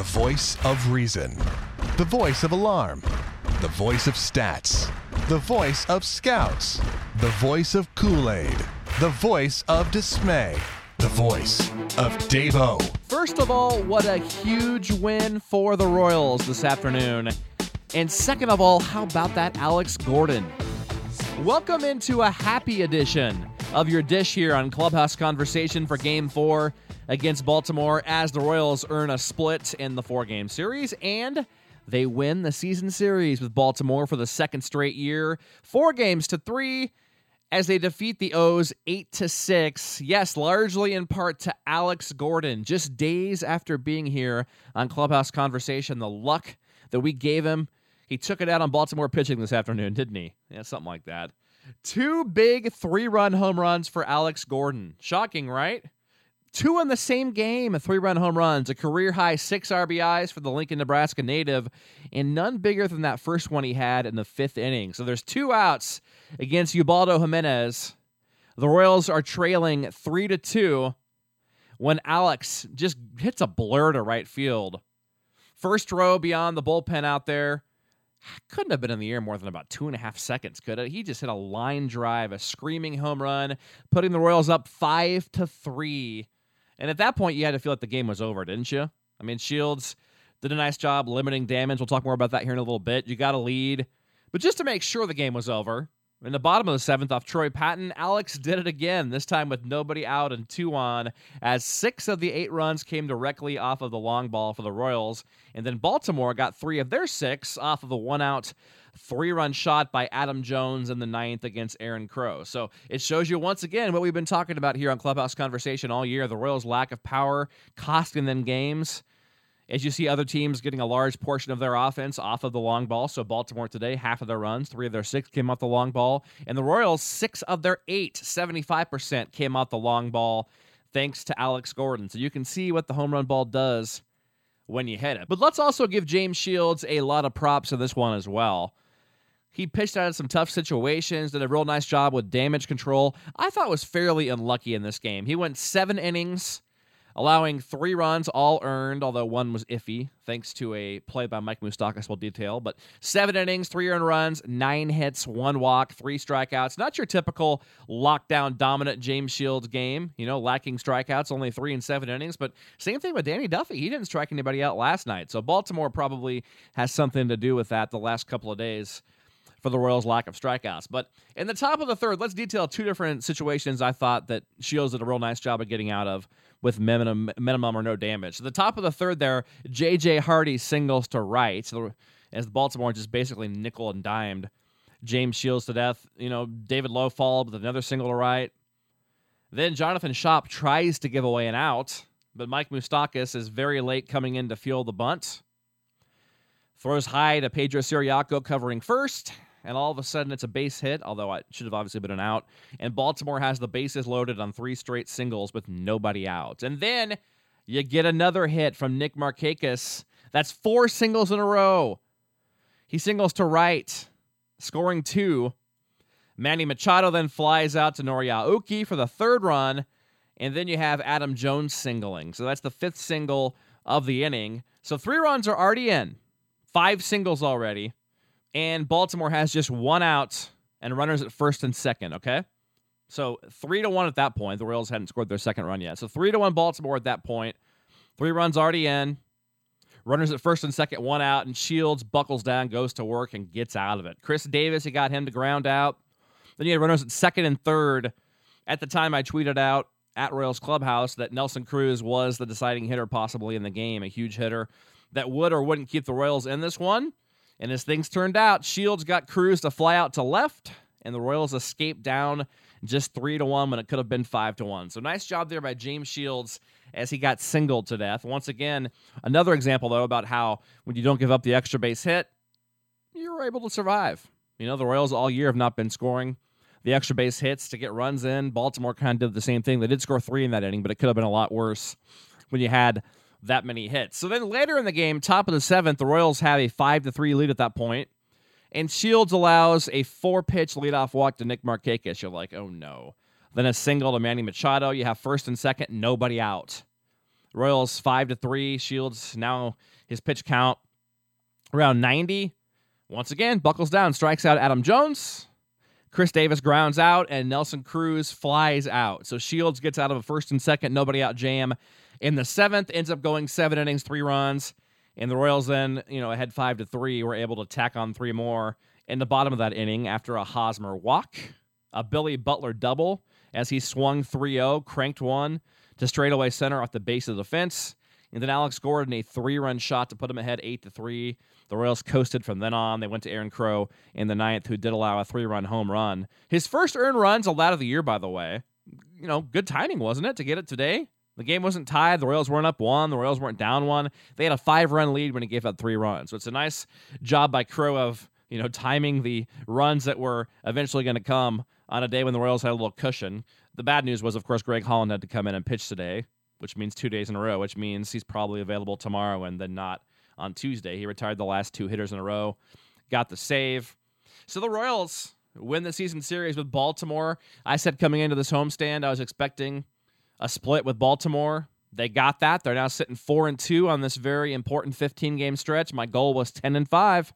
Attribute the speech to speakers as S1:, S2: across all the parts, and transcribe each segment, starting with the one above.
S1: The voice of reason. The voice of alarm. The voice of stats. The voice of scouts. The voice of Kool Aid. The voice of dismay. The voice of Davo.
S2: First of all, what a huge win for the Royals this afternoon. And second of all, how about that Alex Gordon? Welcome into a happy edition of your dish here on Clubhouse Conversation for Game 4 against Baltimore as the Royals earn a split in the four game series and they win the season series with Baltimore for the second straight year, four games to three as they defeat the O's 8 to 6. Yes, largely in part to Alex Gordon. Just days after being here on Clubhouse Conversation, the luck that we gave him, he took it out on Baltimore pitching this afternoon, didn't he? Yeah, something like that. Two big three run home runs for Alex Gordon. Shocking, right? Two in the same game, three run home runs, a career high six RBIs for the Lincoln, Nebraska native, and none bigger than that first one he had in the fifth inning. So there's two outs against Ubaldo Jimenez. The Royals are trailing three to two when Alex just hits a blur to right field. First row beyond the bullpen out there couldn't have been in the air more than about two and a half seconds, could it? He just hit a line drive, a screaming home run, putting the Royals up five to three. And at that point, you had to feel like the game was over, didn't you? I mean, Shields did a nice job limiting damage. We'll talk more about that here in a little bit. You got a lead. But just to make sure the game was over, in the bottom of the seventh, off Troy Patton, Alex did it again, this time with nobody out and two on, as six of the eight runs came directly off of the long ball for the Royals. And then Baltimore got three of their six off of the one out three run shot by Adam Jones in the ninth against Aaron Crow. So it shows you once again what we've been talking about here on Clubhouse Conversation all year the Royals' lack of power costing them games as you see other teams getting a large portion of their offense off of the long ball. So Baltimore today, half of their runs, three of their six came off the long ball. And the Royals, six of their eight, 75% came off the long ball thanks to Alex Gordon. So you can see what the home run ball does when you hit it. But let's also give James Shields a lot of props in this one as well. He pitched out of some tough situations, did a real nice job with damage control. I thought was fairly unlucky in this game. He went seven innings allowing three runs, all earned, although one was iffy, thanks to a play by Mike Moustakas will detail. But seven innings, three earned runs, nine hits, one walk, three strikeouts. Not your typical lockdown dominant James Shields game, you know, lacking strikeouts, only three and seven innings. But same thing with Danny Duffy. He didn't strike anybody out last night. So Baltimore probably has something to do with that the last couple of days for the Royals' lack of strikeouts. But in the top of the third, let's detail two different situations I thought that Shields did a real nice job of getting out of with minimum, minimum or no damage. So the top of the third there, J.J. Hardy singles to right, as the Baltimore just basically nickel and dimed James Shields to death. You know, David Lough followed with another single to right. Then Jonathan Schoop tries to give away an out, but Mike Moustakas is very late coming in to field the bunt. Throws high to Pedro Ciriaco covering first and all of a sudden it's a base hit, although it should have obviously been an out. And Baltimore has the bases loaded on three straight singles with nobody out. And then you get another hit from Nick Markakis. That's four singles in a row. He singles to right, scoring two. Manny Machado then flies out to Nori Aoki for the third run. And then you have Adam Jones singling. So that's the fifth single of the inning. So three runs are already in, five singles already and Baltimore has just one out and runners at first and second, okay? So three to one at that point. The Royals hadn't scored their second run yet. So three to one Baltimore at that point. Three runs already in. Runners at first and second, one out, and Shields buckles down, goes to work, and gets out of it. Chris Davis, he got him to ground out. Then you had runners at second and third. At the time, I tweeted out at Royals Clubhouse that Nelson Cruz was the deciding hitter possibly in the game, a huge hitter that would or wouldn't keep the Royals in this one. And as things turned out, Shields got Cruz to fly out to left, and the Royals escaped down just three to one when it could have been five to one. So nice job there by James Shields as he got singled to death. Once again, another example though about how when you don't give up the extra base hit, you're able to survive. You know, the Royals all year have not been scoring the extra base hits to get runs in. Baltimore kind of did the same thing. They did score three in that inning, but it could have been a lot worse when you had that many hits. So then later in the game, top of the seventh, the Royals have a five to three lead at that point, and Shields allows a four pitch leadoff walk to Nick Markakis. You're like, oh no. Then a single to Manny Machado. You have first and second, nobody out. Royals five to three. Shields now his pitch count around 90. Once again, buckles down, strikes out Adam Jones. Chris Davis grounds out, and Nelson Cruz flies out. So Shields gets out of a first and second, nobody out jam. In the seventh, ends up going seven innings, three runs. And the Royals then, you know, ahead five to three, were able to tack on three more in the bottom of that inning after a Hosmer walk, a Billy Butler double as he swung 3 0, cranked one to straightaway center off the base of the fence. And then Alex Gordon, a three run shot to put him ahead 8 to 3. The Royals coasted from then on. They went to Aaron Crow in the ninth, who did allow a three run home run. His first earned runs allowed of the year, by the way. You know, good timing, wasn't it, to get it today? The game wasn't tied. The Royals weren't up one. The Royals weren't down one. They had a five run lead when he gave up three runs. So it's a nice job by Crow of, you know, timing the runs that were eventually going to come on a day when the Royals had a little cushion. The bad news was, of course, Greg Holland had to come in and pitch today, which means two days in a row, which means he's probably available tomorrow and then not on Tuesday. He retired the last two hitters in a row, got the save. So the Royals win the season series with Baltimore. I said coming into this homestand, I was expecting a split with Baltimore. They got that. They're now sitting four and two on this very important 15 game stretch. My goal was 10 and five.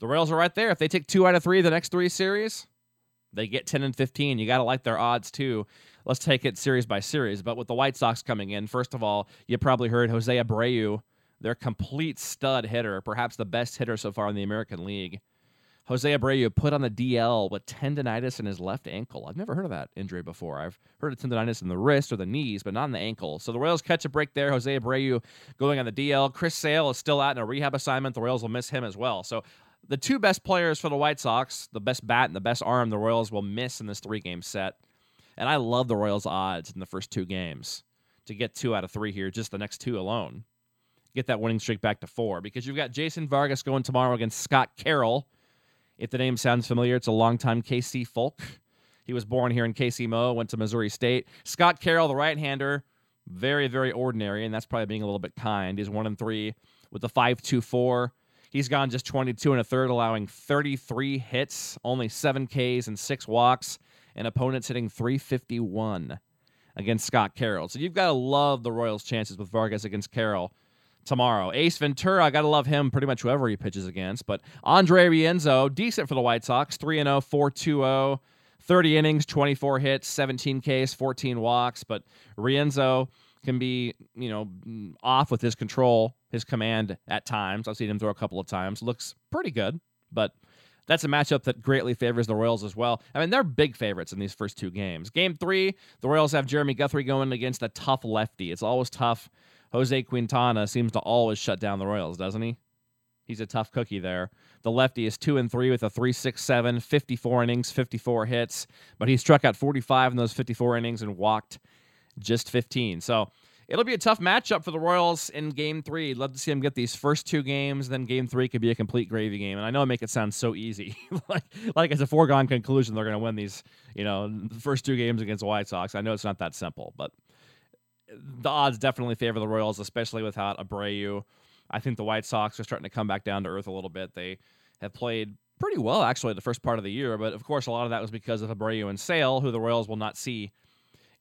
S2: The Royals are right there. If they take two out of three the next three series, they get 10 and 15. You got to like their odds too. Let's take it series by series. But with the White Sox coming in, first of all, you probably heard Jose Abreu, their complete stud hitter, perhaps the best hitter so far in the American League. Jose Abreu put on the DL with tendonitis in his left ankle. I've never heard of that injury before. I've heard of tendonitis in the wrist or the knees, but not in the ankle. So the Royals catch a break there. Jose Abreu going on the DL. Chris Sale is still out in a rehab assignment. The Royals will miss him as well. So the two best players for the White Sox, the best bat and the best arm, the Royals will miss in this three game set. And I love the Royals' odds in the first two games to get two out of three here, just the next two alone. Get that winning streak back to four because you've got Jason Vargas going tomorrow against Scott Carroll. If the name sounds familiar, it's a longtime KC folk. He was born here in KC Mo, went to Missouri State. Scott Carroll, the right hander, very, very ordinary, and that's probably being a little bit kind. He's one and three with the 5 2 4. He's gone just 22 and a third, allowing 33 hits, only seven Ks and six walks, and opponents hitting 351 against Scott Carroll. So you've got to love the Royals' chances with Vargas against Carroll tomorrow. Ace Ventura, I got to love him pretty much whoever he pitches against. But Andre Rienzo, decent for the White Sox, 3 0, 4 2 30 innings, 24 hits, 17 Ks, 14 walks. But Rienzo can be, you know, off with his control, his command at times. I've seen him throw a couple of times. Looks pretty good, but that's a matchup that greatly favors the Royals as well. I mean, they're big favorites in these first two games. Game three, the Royals have Jeremy Guthrie going against a tough lefty. It's always tough. Jose Quintana seems to always shut down the Royals, doesn't he? He's a tough cookie there. The lefty is 2 and 3 with a 3.67, 54 innings, 54 hits, but he struck out 45 in those 54 innings and walked just 15. So it'll be a tough matchup for the Royals in game three. Love to see them get these first two games. Then game three could be a complete gravy game. And I know I make it sound so easy. like, like it's a foregone conclusion they're going to win these, you know, the first two games against the White Sox. I know it's not that simple, but the odds definitely favor the Royals, especially without Abreu. I think the White Sox are starting to come back down to earth a little bit. They have played pretty well, actually, the first part of the year, but of course, a lot of that was because of Abreu and Sale, who the Royals will not see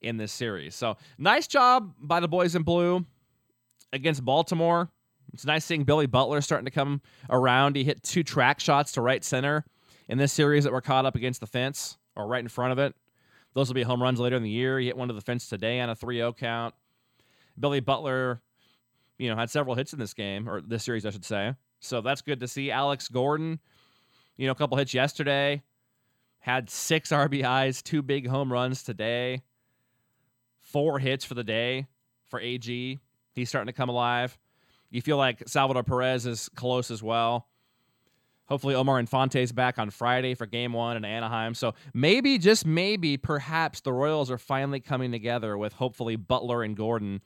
S2: in this series. So nice job by the boys in blue against Baltimore. It's nice seeing Billy Butler starting to come around. He hit two track shots to right center in this series that were caught up against the fence or right in front of it. Those will be home runs later in the year. He hit one to the fence today on a 3 0 count. Billy Butler, you know, had several hits in this game, or this series, I should say. So that's good to see. Alex Gordon, you know, a couple hits yesterday, had six RBIs, two big home runs today four hits for the day for AG. He's starting to come alive. You feel like Salvador Perez is close as well. Hopefully, Omar Infante's back on Friday for game one in Anaheim. So maybe, just maybe, perhaps the Royals are finally coming together with hopefully Butler and Gordon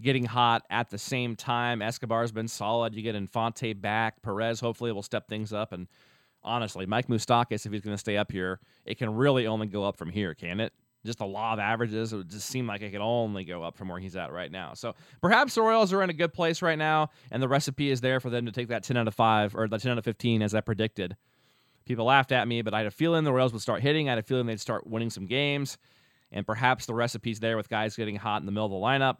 S2: getting hot at the same time. Escobar's been solid. You get Infante back. Perez hopefully will step things up. And honestly, Mike Moustakas, if he's going to stay up here, it can really only go up from here, can it? just a law of averages, it would just seem like it could only go up from where he's at right now. So perhaps the Royals are in a good place right now, and the recipe is there for them to take that 10 out of 5 or the 10 out of 15 as I predicted. People laughed at me, but I had a feeling the Royals would start hitting. I had a feeling they'd start winning some games, and perhaps the recipe's there with guys getting hot in the middle of the lineup.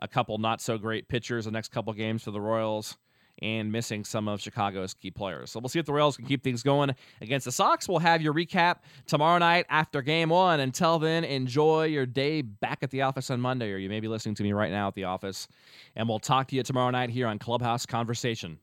S2: A couple not so great pitchers the next couple games for the Royals and missing some of Chicago's key players. So we'll see if the Royals can keep things going against the Sox. We'll have your recap tomorrow night after game one. Until then, enjoy your day back at the office on Monday, or you may be listening to me right now at the office. And we'll talk to you tomorrow night here on Clubhouse Conversation.